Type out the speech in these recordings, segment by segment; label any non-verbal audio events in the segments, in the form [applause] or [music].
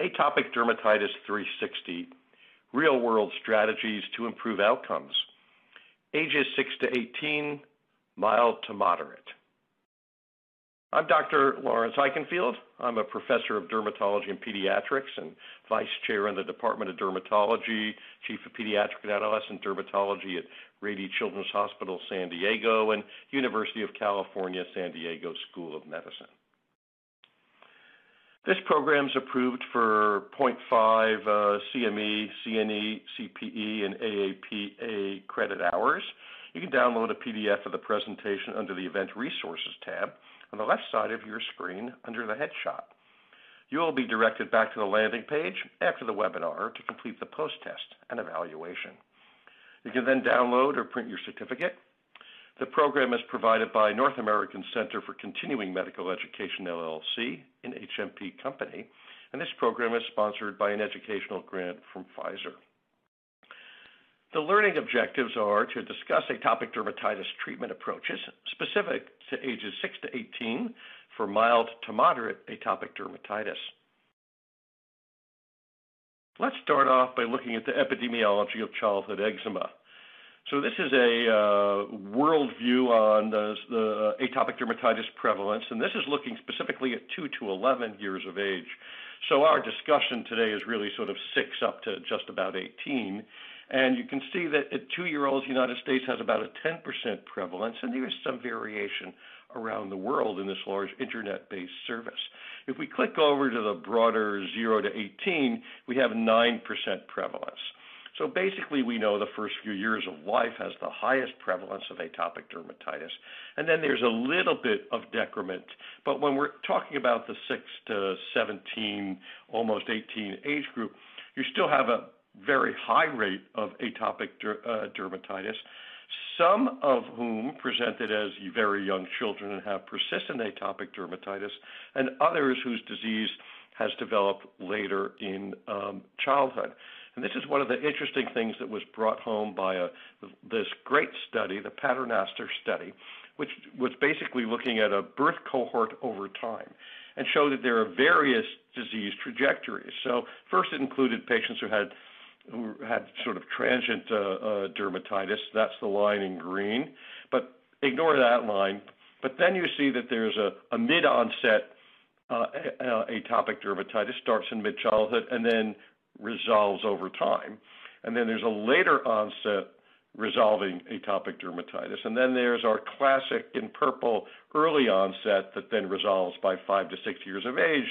Atopic Dermatitis 360, real-world strategies to improve outcomes. Ages 6 to 18, mild to moderate. I'm Dr. Lawrence Eichenfield. I'm a professor of dermatology and pediatrics and vice chair in the Department of Dermatology, chief of pediatric and adolescent dermatology at Rady Children's Hospital, San Diego, and University of California, San Diego School of Medicine. This program is approved for 0.5 uh, CME, CNE, CPE, and AAPA credit hours. You can download a PDF of the presentation under the Event Resources tab on the left side of your screen under the headshot. You will be directed back to the landing page after the webinar to complete the post-test and evaluation. You can then download or print your certificate. The program is provided by North American Center for Continuing Medical Education, LLC, an HMP company, and this program is sponsored by an educational grant from Pfizer. The learning objectives are to discuss atopic dermatitis treatment approaches specific to ages 6 to 18 for mild to moderate atopic dermatitis. Let's start off by looking at the epidemiology of childhood eczema. So this is a uh, world view on the, the atopic dermatitis prevalence, and this is looking specifically at 2 to 11 years of age. So our discussion today is really sort of 6 up to just about 18, and you can see that at two-year-olds, the United States has about a 10% prevalence, and there is some variation around the world in this large internet-based service. If we click over to the broader 0 to 18, we have 9% prevalence. So basically, we know the first few years of life has the highest prevalence of atopic dermatitis, and then there's a little bit of decrement. But when we're talking about the 6 to 17, almost 18 age group, you still have a very high rate of atopic der, uh, dermatitis, some of whom presented as very young children and have persistent atopic dermatitis, and others whose disease has developed later in um, childhood. And this is one of the interesting things that was brought home by a, this great study, the Paternoster study, which was basically looking at a birth cohort over time and showed that there are various disease trajectories. So first it included patients who had who had sort of transient uh, uh, dermatitis. That's the line in green. But ignore that line. But then you see that there's a, a mid-onset uh, atopic dermatitis, starts in mid-childhood and then resolves over time. And then there's a later onset resolving atopic dermatitis. And then there's our classic in purple early onset that then resolves by five to six years of age.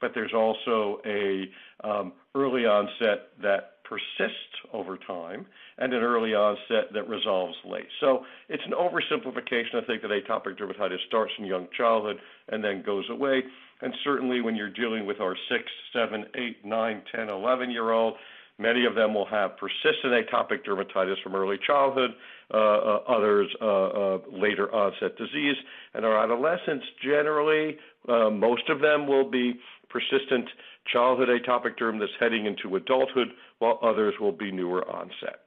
But there's also a um, early onset that persists over time and an early onset that resolves late. So it's an oversimplification, I think, that atopic dermatitis starts in young childhood and then goes away. And certainly when you're dealing with our 6, 7, 8, 9, 10, 11 year old, many of them will have persistent atopic dermatitis from early childhood, uh, uh, others uh, uh later onset disease. And our adolescents generally, uh, most of them will be persistent childhood atopic derm that's heading into adulthood, while others will be newer onset.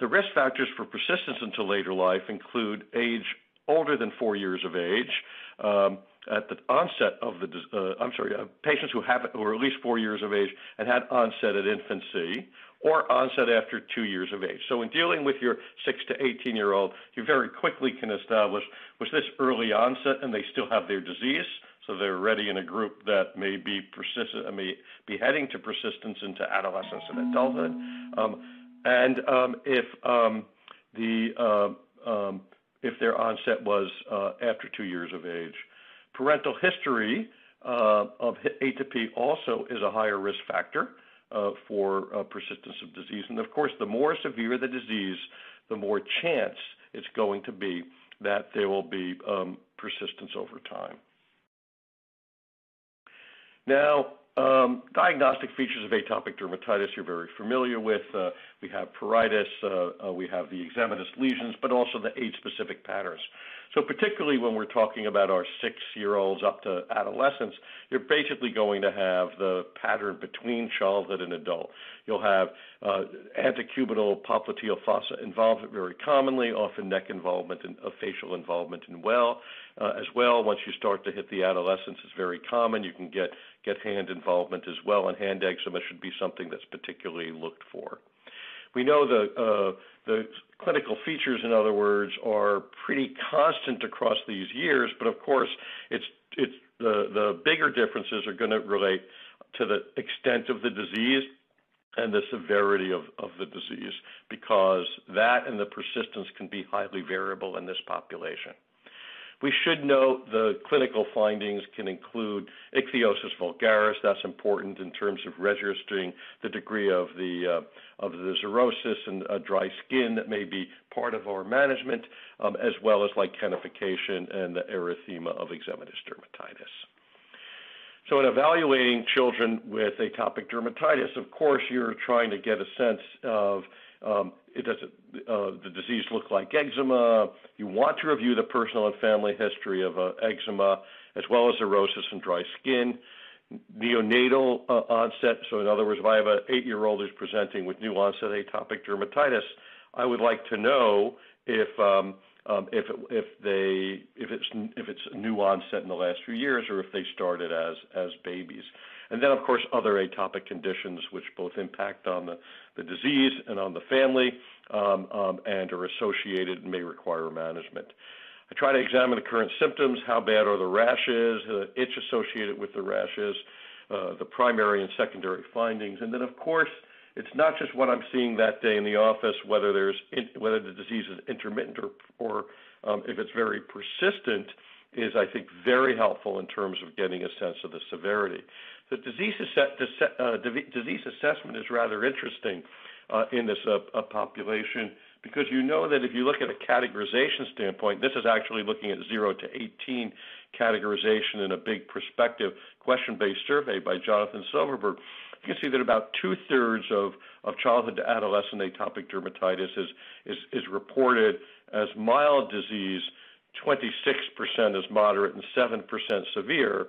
The risk factors for persistence into later life include age older than four years of age, um, at the onset of the, uh, I'm sorry, uh, patients who have who are at least four years of age and had onset at infancy, or onset after two years of age. So in dealing with your six to 18 year old, you very quickly can establish was this early onset and they still have their disease, so they're already in a group that may be persistent, may be heading to persistence into adolescence and adulthood. Um, and um, if um, the uh, um, if their onset was uh, after two years of age, parental history uh, of atopy also is a higher risk factor uh, for uh, persistence of disease. And of course, the more severe the disease, the more chance it's going to be that there will be um, persistence over time. Now, um, diagnostic features of atopic dermatitis you're very familiar with. Uh, we have pruritus, uh, uh, we have the eczematous lesions, but also the age-specific patterns. So particularly when we're talking about our six-year-olds up to adolescence, you're basically going to have the pattern between childhood and adult. You'll have uh, antecubital popliteal fossa involvement very commonly, often neck involvement and uh, facial involvement in well uh, as well. Once you start to hit the adolescence, it's very common. You can get get hand involvement as well, and hand eczema should be something that's particularly looked for. We know the uh, the clinical features, in other words, are pretty constant across these years, but of course, it's it's the the bigger differences are going to relate to the extent of the disease and the severity of, of the disease because that and the persistence can be highly variable in this population. We should note the clinical findings can include ichthyosis vulgaris. That's important in terms of registering the degree of the uh, of the xerosis and uh, dry skin that may be part of our management, um, as well as lichenification and the erythema of eczematous dermatitis. So in evaluating children with atopic dermatitis, of course, you're trying to get a sense of um, it does uh, the disease look like eczema? You want to review the personal and family history of uh, eczema, as well as xerosis and dry skin. Neonatal uh, onset, so in other words, if I have an eight-year-old who's presenting with new onset atopic dermatitis, I would like to know if um, um, if if they if it's if it's new onset in the last few years or if they started as as babies. And then, of course, other atopic conditions which both impact on the, the disease and on the family um, um, and are associated and may require management. I try to examine the current symptoms, how bad are the rashes, the itch associated with the rashes, uh, the primary and secondary findings, and then, of course, it's not just what I'm seeing that day in the office, whether there's in, whether the disease is intermittent or, or um, if it's very persistent, is I think very helpful in terms of getting a sense of the severity. The disease, uh, disease assessment is rather interesting uh, in this uh, population because you know that if you look at a categorization standpoint, this is actually looking at 0 to 18 categorization in a big prospective question-based survey by Jonathan Silverberg. You can see that about two-thirds of, of childhood to adolescent atopic dermatitis is, is, is reported as mild disease, 26% as moderate, and 7% severe.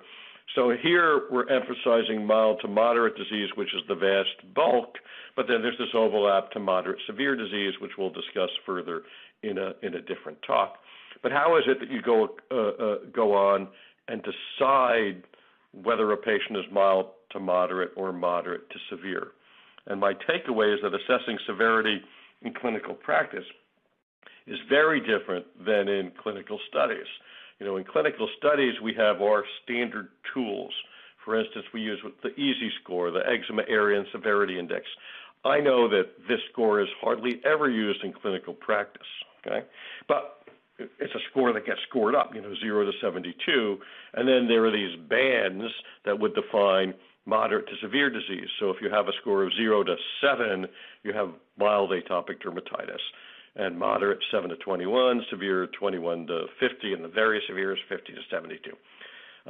So here we're emphasizing mild to moderate disease, which is the vast bulk, but then there's this overlap to moderate severe disease, which we'll discuss further in a in a different talk. But how is it that you go uh, uh, go on and decide whether a patient is mild to moderate or moderate to severe? And my takeaway is that assessing severity in clinical practice is very different than in clinical studies. You know, in clinical studies, we have our standard tools. For instance, we use the EASI score, the Eczema Area and Severity Index. I know that this score is hardly ever used in clinical practice, okay? But it's a score that gets scored up, you know, 0 to 72. And then there are these bands that would define moderate to severe disease. So if you have a score of 0 to 7, you have mild atopic dermatitis and moderate 7 to 21, severe 21 to 50, and the very severe is 50 to 72.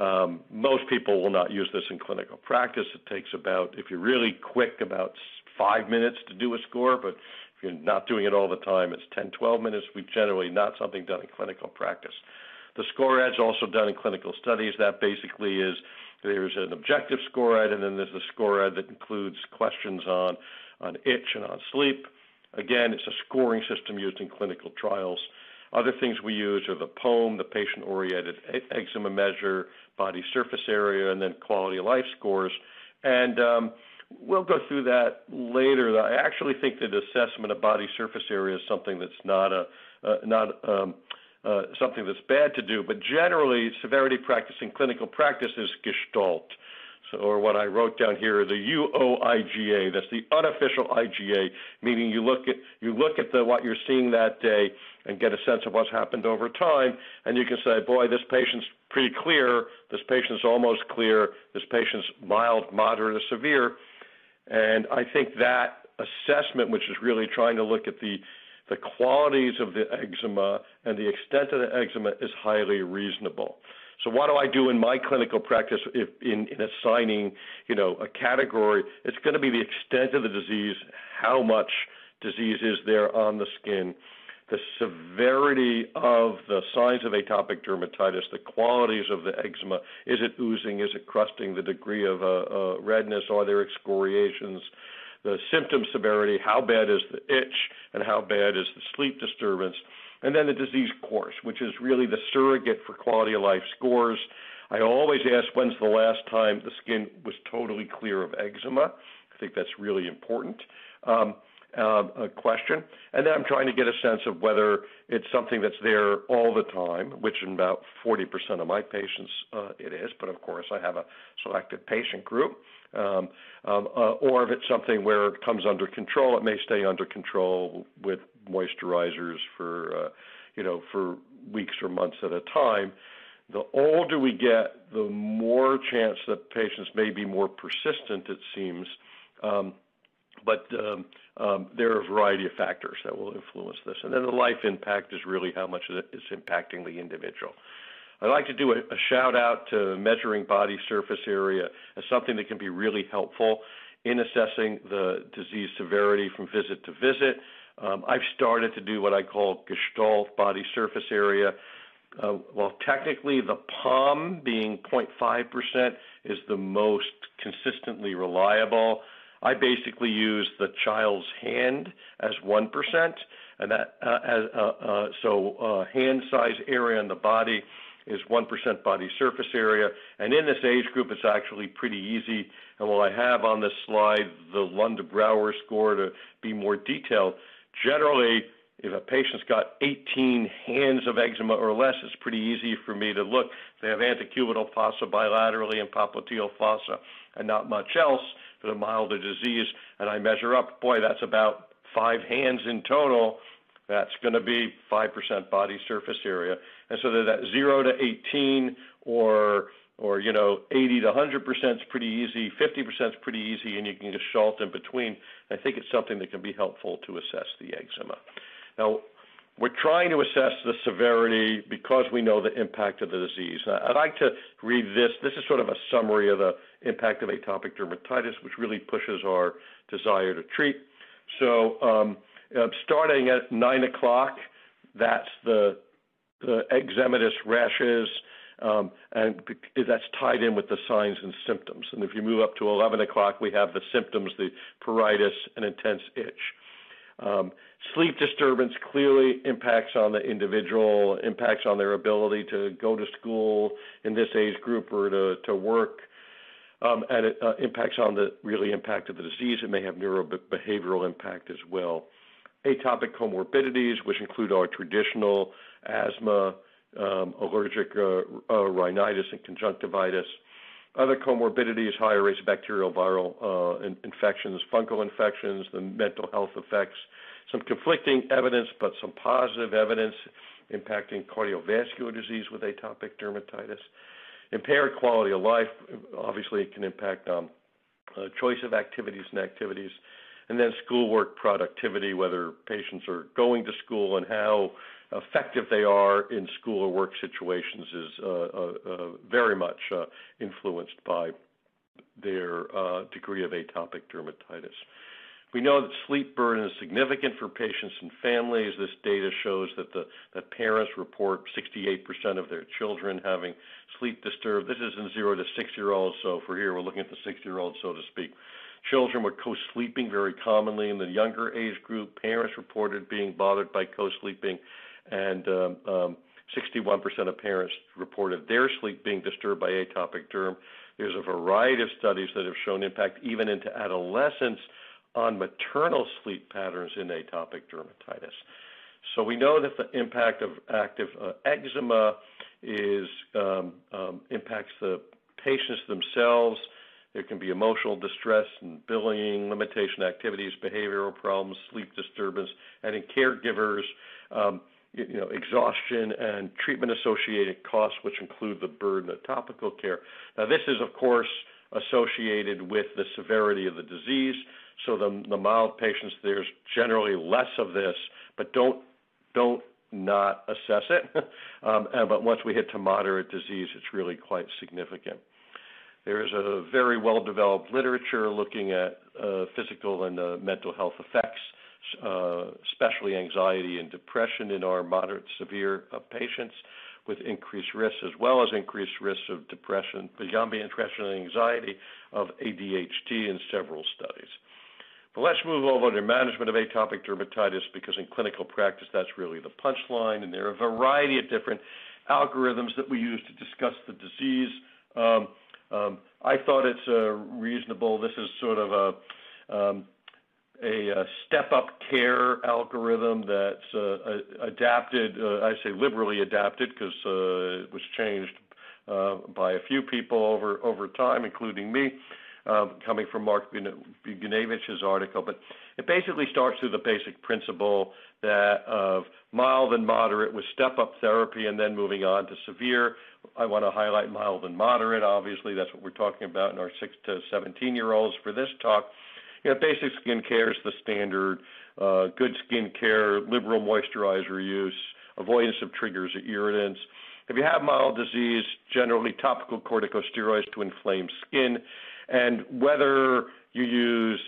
Um, most people will not use this in clinical practice. It takes about, if you're really quick, about five minutes to do a score, but if you're not doing it all the time, it's 10, 12 minutes. We generally not something done in clinical practice. The SCORAD's also done in clinical studies. That basically is there's an objective score SCORAD, and then there's a score SCORAD that includes questions on on itch and on sleep. Again, it's a scoring system used in clinical trials. Other things we use are the POEM, the patient-oriented eczema measure, body surface area, and then quality of life scores. And um, we'll go through that later. I actually think that assessment of body surface area is something that's not a uh, not um, uh, something that's bad to do, but generally, severity practice in clinical practice is gestalt so, or what I wrote down here, the UOIGA. That's the unofficial IGA, meaning you look at you look at the what you're seeing that day and get a sense of what's happened over time, and you can say, boy, this patient's pretty clear. This patient's almost clear. This patient's mild, moderate, or severe. And I think that assessment, which is really trying to look at the the qualities of the eczema and the extent of the eczema, is highly reasonable. So what do I do in my clinical practice if in, in assigning, you know, a category? It's going to be the extent of the disease, how much disease is there on the skin. the severity of the signs of atopic dermatitis, the qualities of the eczema. Is it oozing? Is it crusting? The degree of uh, uh, redness? Are there excoriations? The symptom severity, how bad is the itch, and how bad is the sleep disturbance? And then the disease course, which is really the surrogate for quality of life scores. I always ask when's the last time the skin was totally clear of eczema. I think that's really important. Um, uh, a question, and then I'm trying to get a sense of whether it's something that's there all the time, which in about 40% of my patients uh, it is, but of course I have a selected patient group, um, um, uh, or if it's something where it comes under control, it may stay under control with moisturizers for, uh, you know, for weeks or months at a time. The older we get, the more chance that patients may be more persistent, it seems. Um, but um, um, there are a variety of factors that will influence this. And then the life impact is really how much it is impacting the individual. I'd like to do a, a shout out to measuring body surface area as something that can be really helpful in assessing the disease severity from visit to visit. Um, I've started to do what I call gestalt body surface area. Uh, well, technically, the palm being 0.5% is the most consistently reliable. I basically use the child's hand as 1%, and that uh, as, uh, uh, so uh, hand size area on the body is 1% body surface area. And in this age group, it's actually pretty easy. And while I have on this slide the Lund-Browder score to be more detailed, generally, if a patient's got 18 hands of eczema or less, it's pretty easy for me to look. They have antecubital fossa bilaterally and popliteal fossa and not much else, for the milder disease, and I measure up, boy, that's about five hands in total. That's going to be 5% body surface area. And so that 0 to 18 or or you know 80 to 100 percent is pretty easy 50 percent is pretty easy and you can just gestalt in between i think it's something that can be helpful to assess the eczema now we're trying to assess the severity because we know the impact of the disease. I'd like to read this. This is sort of a summary of the impact of atopic dermatitis, which really pushes our desire to treat. So, um, uh, starting at 9 o'clock, that's the, the eczematous rashes, um, and that's tied in with the signs and symptoms. And if you move up to 11 o'clock, we have the symptoms, the pruritus and intense itch. Um, sleep disturbance clearly impacts on the individual, impacts on their ability to go to school in this age group or to, to work. Um, and it uh, impacts on the really impact of the disease. It may have neurobehavioral impact as well. Atopic comorbidities, which include our traditional asthma, um, allergic uh, uh, rhinitis, and conjunctivitis. Other comorbidities, higher rates of bacterial viral uh, in- infections, fungal infections, the mental health effects, some conflicting evidence, but some positive evidence impacting cardiovascular disease with atopic dermatitis. Impaired quality of life, obviously, it can impact um, uh, choice of activities and activities. And then schoolwork productivity, whether patients are going to school and how effective they are in school or work situations is uh, uh, uh very much influenced by their degree of atopic dermatitis. We know that sleep burden is significant for patients and families. This data shows that the that parents report 68% of their children having sleep disturbed. This is in zero to six-year-olds, so for here we're looking at the six-year-olds, so to speak. Children were co-sleeping very commonly in the younger age group. Parents reported being bothered by co-sleeping and um, um, 61% of parents reported their sleep being disturbed by atopic derm. There's a variety of studies that have shown impact even into adolescence on maternal sleep patterns in atopic dermatitis. So we know that the impact of active uh, eczema is um, um, impacts the patients themselves. There can be emotional distress and bullying, limitation activities, behavioral problems, sleep disturbance, and in caregivers, um, you know, exhaustion and treatment-associated costs, which include the burden of topical care. Now, this is, of course, associated with the severity of the disease. So the, the mild patients, there's generally less of this, but don't don't not assess it. [laughs] um, and, but once we hit to moderate disease, it's really quite significant. There is a very well-developed literature looking at uh, physical and uh, mental health effects uh, especially anxiety and depression in our moderate severe uh, patients with increased risks, as well as increased risks of depression, beyond depression and anxiety of ADHD in several studies. But let's move over to management of atopic dermatitis because in clinical practice that's really the punchline, and there are a variety of different algorithms that we use to discuss the disease. Um, um, I thought it's uh, reasonable. This is sort of a um, a, a step-up care algorithm that's uh, adapted. Uh, I say liberally adapted because uh, it was changed uh, by a few people over over time, including me, um, coming from Mark Boguniewicz's article. But it basically starts with the basic principle that of mild and moderate with step-up therapy, and then moving on to severe. I want to highlight mild and moderate. Obviously, that's what we're talking about in our six to 17 year olds for this talk you know, basic skin care is the standard. Uh, good skin care, liberal moisturizer use, avoidance of triggers or irritants. If you have mild disease, generally topical corticosteroids to inflame skin, and whether you use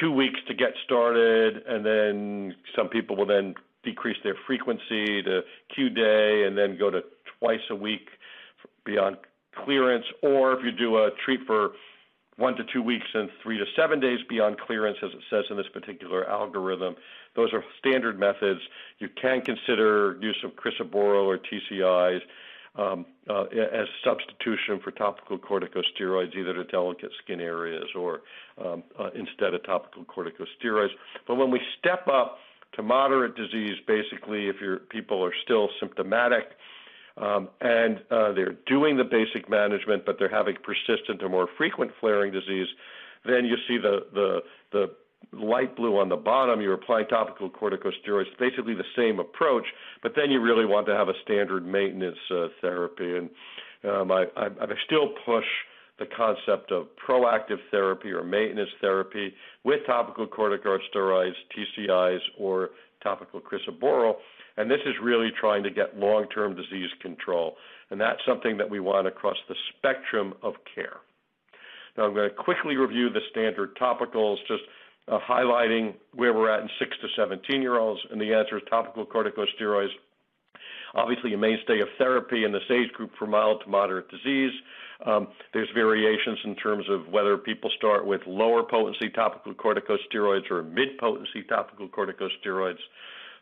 two weeks to get started, and then some people will then decrease their frequency to Q day, and then go to twice a week beyond clearance, or if you do a treat for one to two weeks and three to seven days beyond clearance, as it says in this particular algorithm. Those are standard methods. You can consider use of crisaborole or TCIs um, uh, as substitution for topical corticosteroids, either to delicate skin areas or um, uh, instead of topical corticosteroids. But when we step up to moderate disease, basically, if your people are still symptomatic, um, and uh, they're doing the basic management, but they're having persistent or more frequent flaring disease, then you see the, the, the light blue on the bottom, you're applying topical corticosteroids, basically the same approach, but then you really want to have a standard maintenance uh, therapy. And um, I, I, I still push the concept of proactive therapy or maintenance therapy with topical corticosteroids, TCIs, or topical crisaborole and this is really trying to get long-term disease control. And that's something that we want across the spectrum of care. Now, I'm going to quickly review the standard topicals, just uh, highlighting where we're at in 6 to 17 year olds. And the answer is topical corticosteroids. Obviously, a mainstay of therapy in this age group for mild to moderate disease. Um, there's variations in terms of whether people start with lower potency topical corticosteroids or mid potency topical corticosteroids.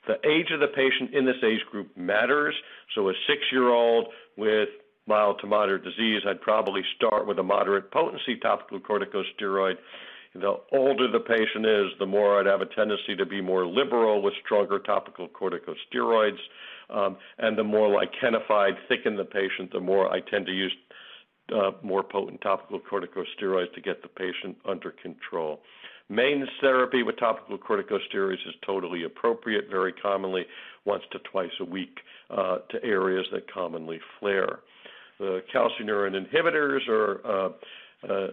The age of the patient in this age group matters. So a six-year-old with mild to moderate disease, I'd probably start with a moderate potency topical corticosteroid. The older the patient is, the more I'd have a tendency to be more liberal with stronger topical corticosteroids. Um, and the more lichenified, thicken the patient, the more I tend to use uh, more potent topical corticosteroids to get the patient under control. Maintenance therapy with topical corticosteroids is totally appropriate, very commonly once to twice a week uh, to areas that commonly flare. The calcineurin inhibitors are uh, uh,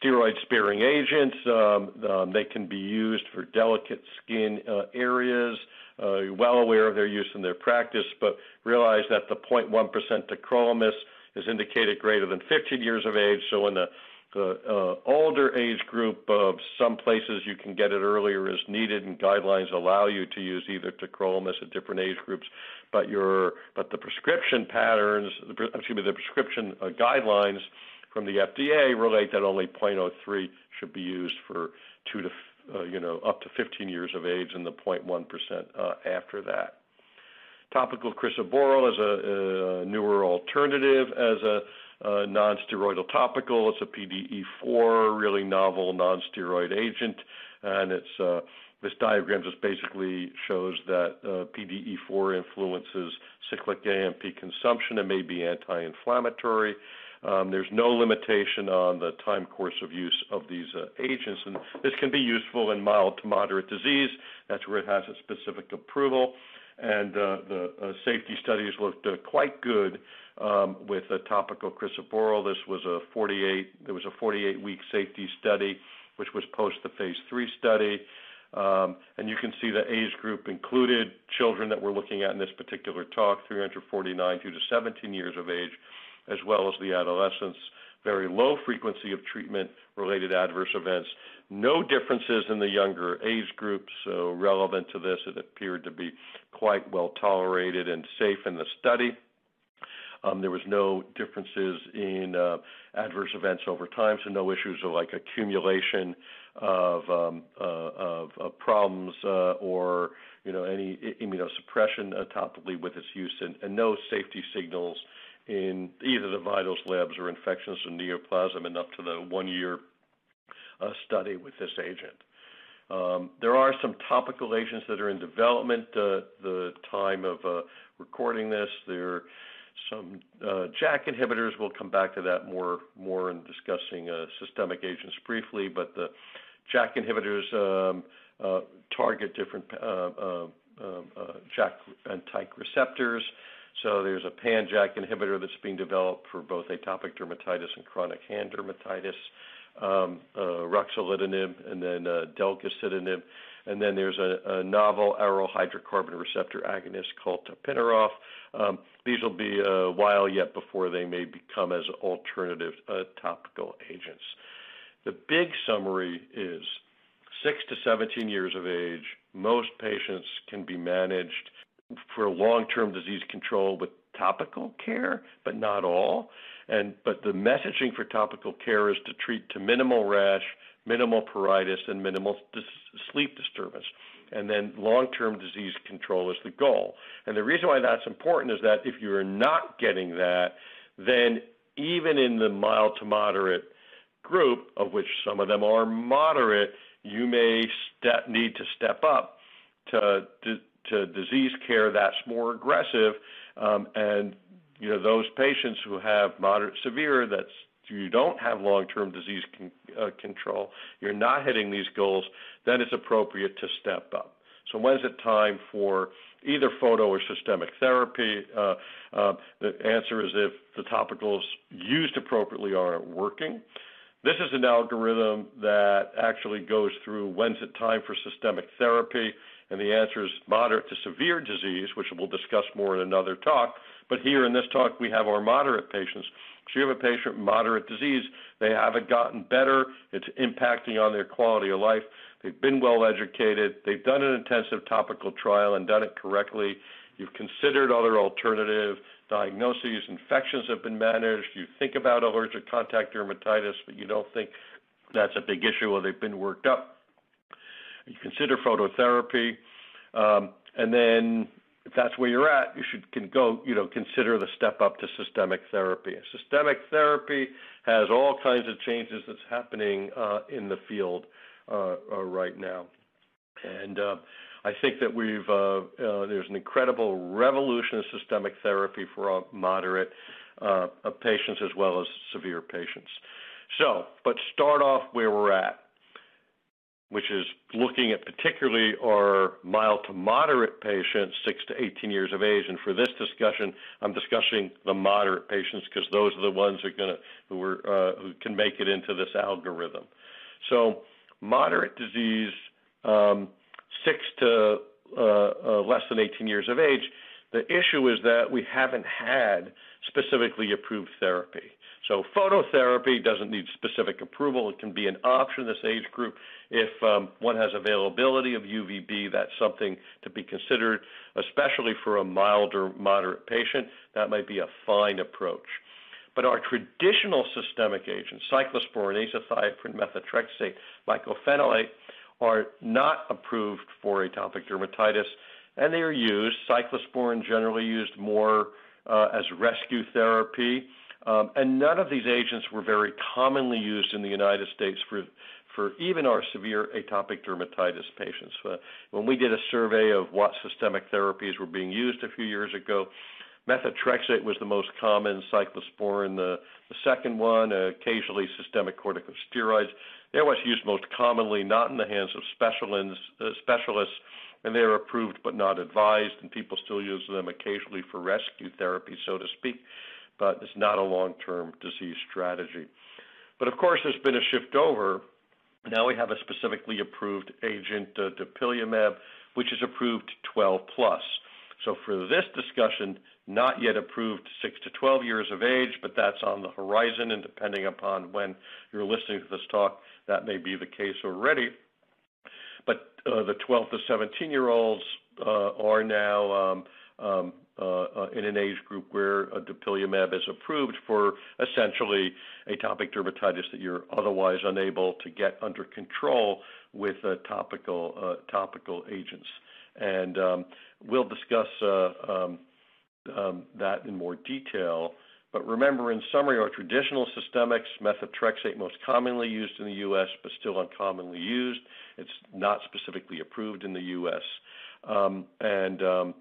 steroid-sparing agents. Um, um, they can be used for delicate skin uh, areas. Uh, well aware of their use in their practice, but realize that the 0.1% tacrolimus is indicated greater than 15 years of age. So in the the uh, older age group, uh, some places you can get it earlier as needed, and guidelines allow you to use either tacrolimus at different age groups. But your but the prescription patterns, excuse me, the prescription uh, guidelines from the FDA relate that only 0.03 should be used for two to uh, you know up to 15 years of age, and the 0.1 percent uh, after that. Topical crisaborole is a, a newer alternative as a uh, non-steroidal topical. It's a PDE4, really novel non-steroid agent, and it's uh, this diagram just basically shows that uh, PDE4 influences cyclic AMP consumption and may be anti-inflammatory. Um, there's no limitation on the time course of use of these uh, agents, and this can be useful in mild to moderate disease. That's where it has its specific approval, and uh, the uh, safety studies looked uh, quite good um, with topical crisaborole. This was a 48. There was a 48-week safety study, which was post the phase three study. Um, and you can see the age group included children that we're looking at in this particular talk, 349 through to 17 years of age, as well as the adolescents. very low frequency of treatment-related adverse events, no differences in the younger age groups. So relevant to this, it appeared to be quite well tolerated and safe in the study. Um, there was no differences in uh, adverse events over time, so no issues of like accumulation of, um, uh, of, of problems uh, or you know any immunosuppression uh, topically with its use, and, and no safety signals in either the vitals labs or infections of neoplasm and up to the one-year uh, study with this agent. Um, there are some topical agents that are in development. Uh, the time of uh, recording this, there are some uh, JAK inhibitors. We'll come back to that more more in discussing systemic agents briefly. But the JAK inhibitors um, target different JAK and TYK receptors. So there's a pan-JAK inhibitor that's being developed for both atopic dermatitis and chronic hand dermatitis, um, uh, ruxolitinib, and then uh. And then there's a, novel aryl hydrocarbon receptor agonist called tapinarof. Um, these will be a while yet before they may become as alternative uh, topical agents. The big summary is 6 to 17 years of age, most patients can be managed for long-term disease control with topical care, but not all. And but the messaging for topical care is to treat to minimal rash, minimal pruritus, and minimal dis- sleep disturbance. And then long-term disease control is the goal. And the reason why that's important is that if you're not getting that, then even in the mild to moderate group, of which some of them are moderate, you may step, need to step up to, to to disease care that's more aggressive, um, and you know those patients who have moderate severe that's you don't have long-term disease con- uh, control, you're not hitting these goals, then it's appropriate to step up. So when's it time for either photo or systemic therapy? Uh, uh, the answer is if the topicals used appropriately aren't working. This is an algorithm that actually goes through when's it time for systemic therapy, and the answer is moderate to severe disease, which we'll discuss more in another talk. But here in this talk, we have our moderate patients. So you have a patient with moderate disease. They haven't gotten better. It's impacting on their quality of life. They've been well educated. They've done an intensive topical trial and done it correctly. You've considered other alternative diagnoses. Infections have been managed. You think about allergic contact dermatitis, but you don't think that's a big issue or they've been worked up you consider phototherapy, um, and then if that's where you're at, you should can go, you know, consider the step up to systemic therapy. Systemic therapy has all kinds of changes that's happening uh, in the field uh, uh, right now, and uh, I think that we've uh, uh, there's an incredible revolution in systemic therapy for moderate patients as well as severe patients. So, but start off where we're at which is looking at particularly our mild to moderate patients, 6 to 18 years of age. And for this discussion, I'm discussing the moderate patients because those are the ones who, are gonna, who, are, uh, who can make it into this algorithm. So moderate disease, um, 6 to uh, uh, less than 18 years of age, the issue is that we haven't had specifically approved therapy. So phototherapy doesn't need specific approval. It can be an option in this age group. If um, one has availability of UVB, that's something to be considered, especially for a mild or moderate patient. That might be a fine approach. But our traditional systemic agents, cyclosporin, azathioprine, methotrexate, mycophenolate, are not approved for atopic dermatitis, and they are used. Cyclosporin generally used more uh, as rescue therapy um, and none of these agents were very commonly used in the United States for, for even our severe atopic dermatitis patients. Uh, when we did a survey of what systemic therapies were being used a few years ago, methotrexate was the most common, cyclosporin the, the second one, uh, occasionally systemic corticosteroids. They were used most commonly not in the hands of specialists, uh, specialists and they are approved but not advised, and people still use them occasionally for rescue therapy, so to speak but it's not a long-term disease strategy. But of course, there's been a shift over. Now we have a specifically approved agent, uh, dupilumab, which is approved 12 plus. So for this discussion, not yet approved 6 to 12 years of age, but that's on the horizon, and depending upon when you're listening to this talk, that may be the case already. But uh, the 12 to 17 year olds uh, are now um, um, in an age group where dupilumab is approved for essentially atopic dermatitis that you're otherwise unable to get under control with uh, topical uh, topical agents. And um, we'll discuss uh, um, um, that in more detail. But remember, in summary, our traditional systemics, methotrexate, most commonly used in the U.S., but still uncommonly used. It's not specifically approved in the U.S. Um, and um,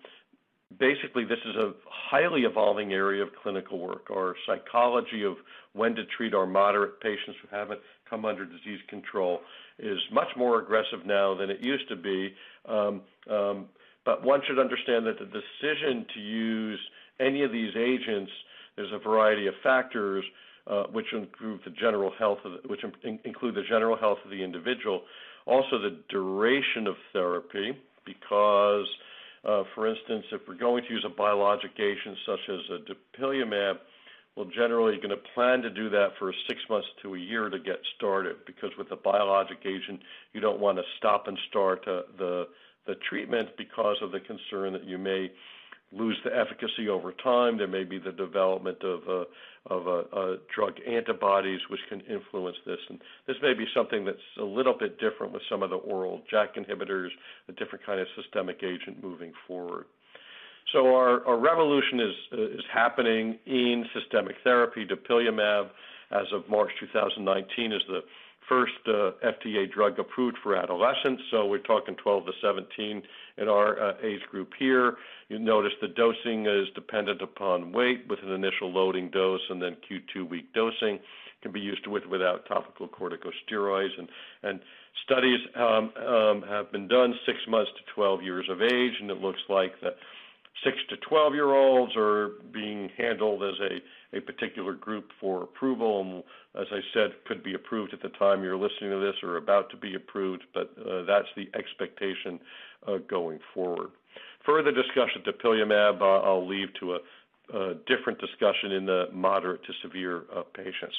basically, this is a highly evolving area of clinical work. Our psychology of when to treat our moderate patients who haven't come under disease control is much more aggressive now than it used to be. Um, um, but one should understand that the decision to use any of these agents, there's a variety of factors uh, which include the general health of the, which in, include the general health of the individual, also the duration of therapy, because uh, for instance, if we're going to use a biologic agent such as a dupilumab, we're generally going to plan to do that for six months to a year to get started because with a biologic agent, you don't want to stop and start uh, the, the treatment because of the concern that you may lose the efficacy over time. There may be the development of, uh, of uh, uh, drug antibodies which can influence this. And this may be something that's a little bit different with some of the oral JAK inhibitors, a different kind of systemic agent moving forward. So our, our revolution is, is happening in systemic therapy. Dupilumab, as of March 2019, is the first uh, FDA drug approved for adolescents. So we're talking 12 to 17 in our uh, age group here. You notice the dosing is dependent upon weight with an initial loading dose and then Q2 week dosing. Can be used with without topical corticosteroids. And, and studies um, um, have been done six months to 12 years of age, and it looks like that six to 12 year olds are being handled as a, a particular group for approval. And as I said, could be approved at the time you're listening to this or about to be approved, but uh, that's the expectation uh, going forward. Further discussion of dupilumab, uh, I'll leave to a, a, different discussion in the moderate to severe uh, patients.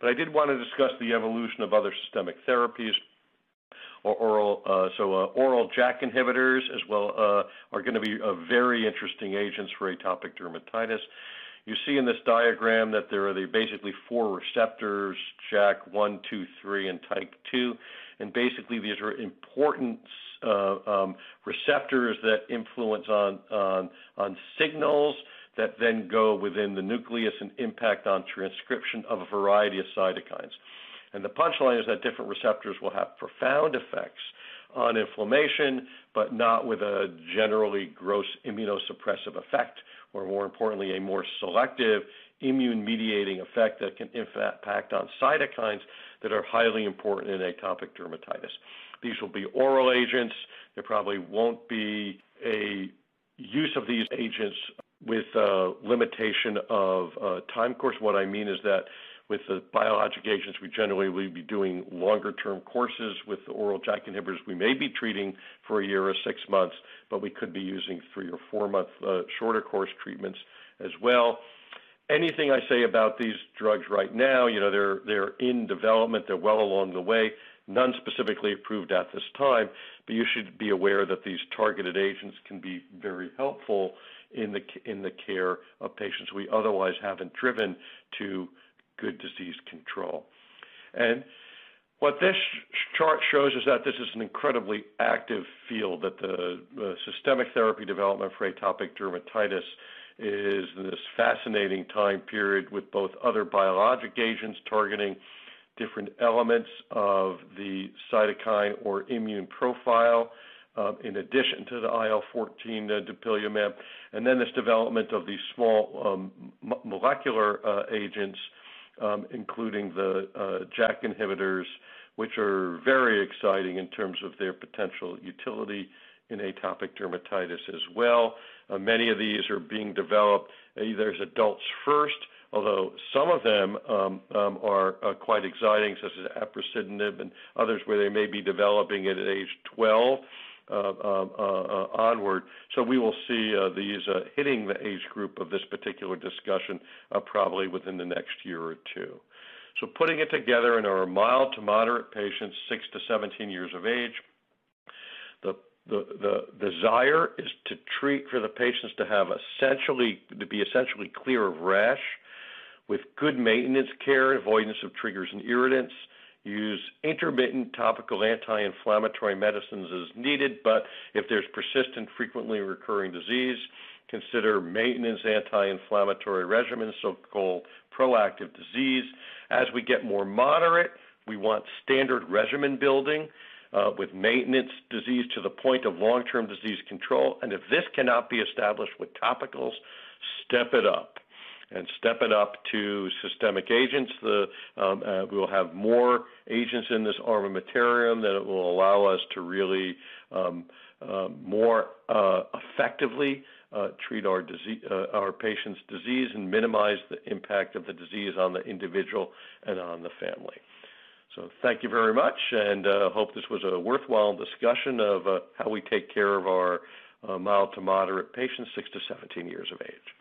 But I did want to discuss the evolution of other systemic therapies or oral, uh, so uh, oral JAK inhibitors as well uh, are going to be very interesting agents for atopic dermatitis. You see in this diagram that there are basically four receptors, JAK 1, 2, 3, and type 2. And basically, these are important um, receptors that influence on, on signals that then go within the nucleus and impact on transcription of a variety of cytokines. And the punchline is that different receptors will have profound effects on inflammation, but not with a generally gross immunosuppressive effect, or more importantly, a more selective immune mediating effect that can impact on cytokines that are highly important in atopic dermatitis. These will be oral agents. There probably won't be a use of these agents with a limitation of uh, time course. What I mean is that with the biologic agents, we generally will be doing longer term courses. With the oral JAK inhibitors, we may be treating for a year or six months, but we could be using three or four month uh, shorter course treatments as well. Anything I say about these drugs right now, you know, they're they're in development, they're well along the way. None specifically approved at this time, but you should be aware that these targeted agents can be very helpful in the in the care of patients we otherwise haven't driven to good disease control. And what this chart shows is that this is an incredibly active field, that the uh, systemic therapy development for atopic dermatitis is this fascinating time period with both other biologic agents targeting different elements of the cytokine or immune profile, uh, in addition to the IL-14 uh, dupilumab, and then this development of these small um, molecular uh, agents um, including the uh, JAK inhibitors, which are very exciting in terms of their potential utility in atopic dermatitis as well. Uh, many of these are being developed either as adults first, although some of them um, um, are uh, quite exciting, such as abrocitinib and others where they may be developing it at age 12. Uh, onward. So we will see uh, these uh, hitting the age group of this particular discussion probably within the next year or two. So putting it together in our mild to moderate patients, 6 to 17 years of age, the the, the desire is to treat for the patients to have essentially to be essentially clear of rash with good maintenance care, avoidance of triggers and irritants, use intermittent topical anti-inflammatory medicines as needed, but if there's persistent, frequently recurring disease, consider maintenance anti-inflammatory regimens, so-called proactive disease. As we get more moderate, we want standard regimen building uh, with maintenance disease to the point of long-term disease control. And if this cannot be established with topicals, step it up and step it up to systemic agents. The, um, uh, we will have more agents in this armamentarium that will allow us to really um, uh, more uh, effectively uh, treat our disease, uh, our patient's disease and minimize the impact of the disease on the individual and on the family. So thank you very much, and uh, hope this was a worthwhile discussion of uh, how we take care of our mild to moderate patients, 6 to 17 years of age.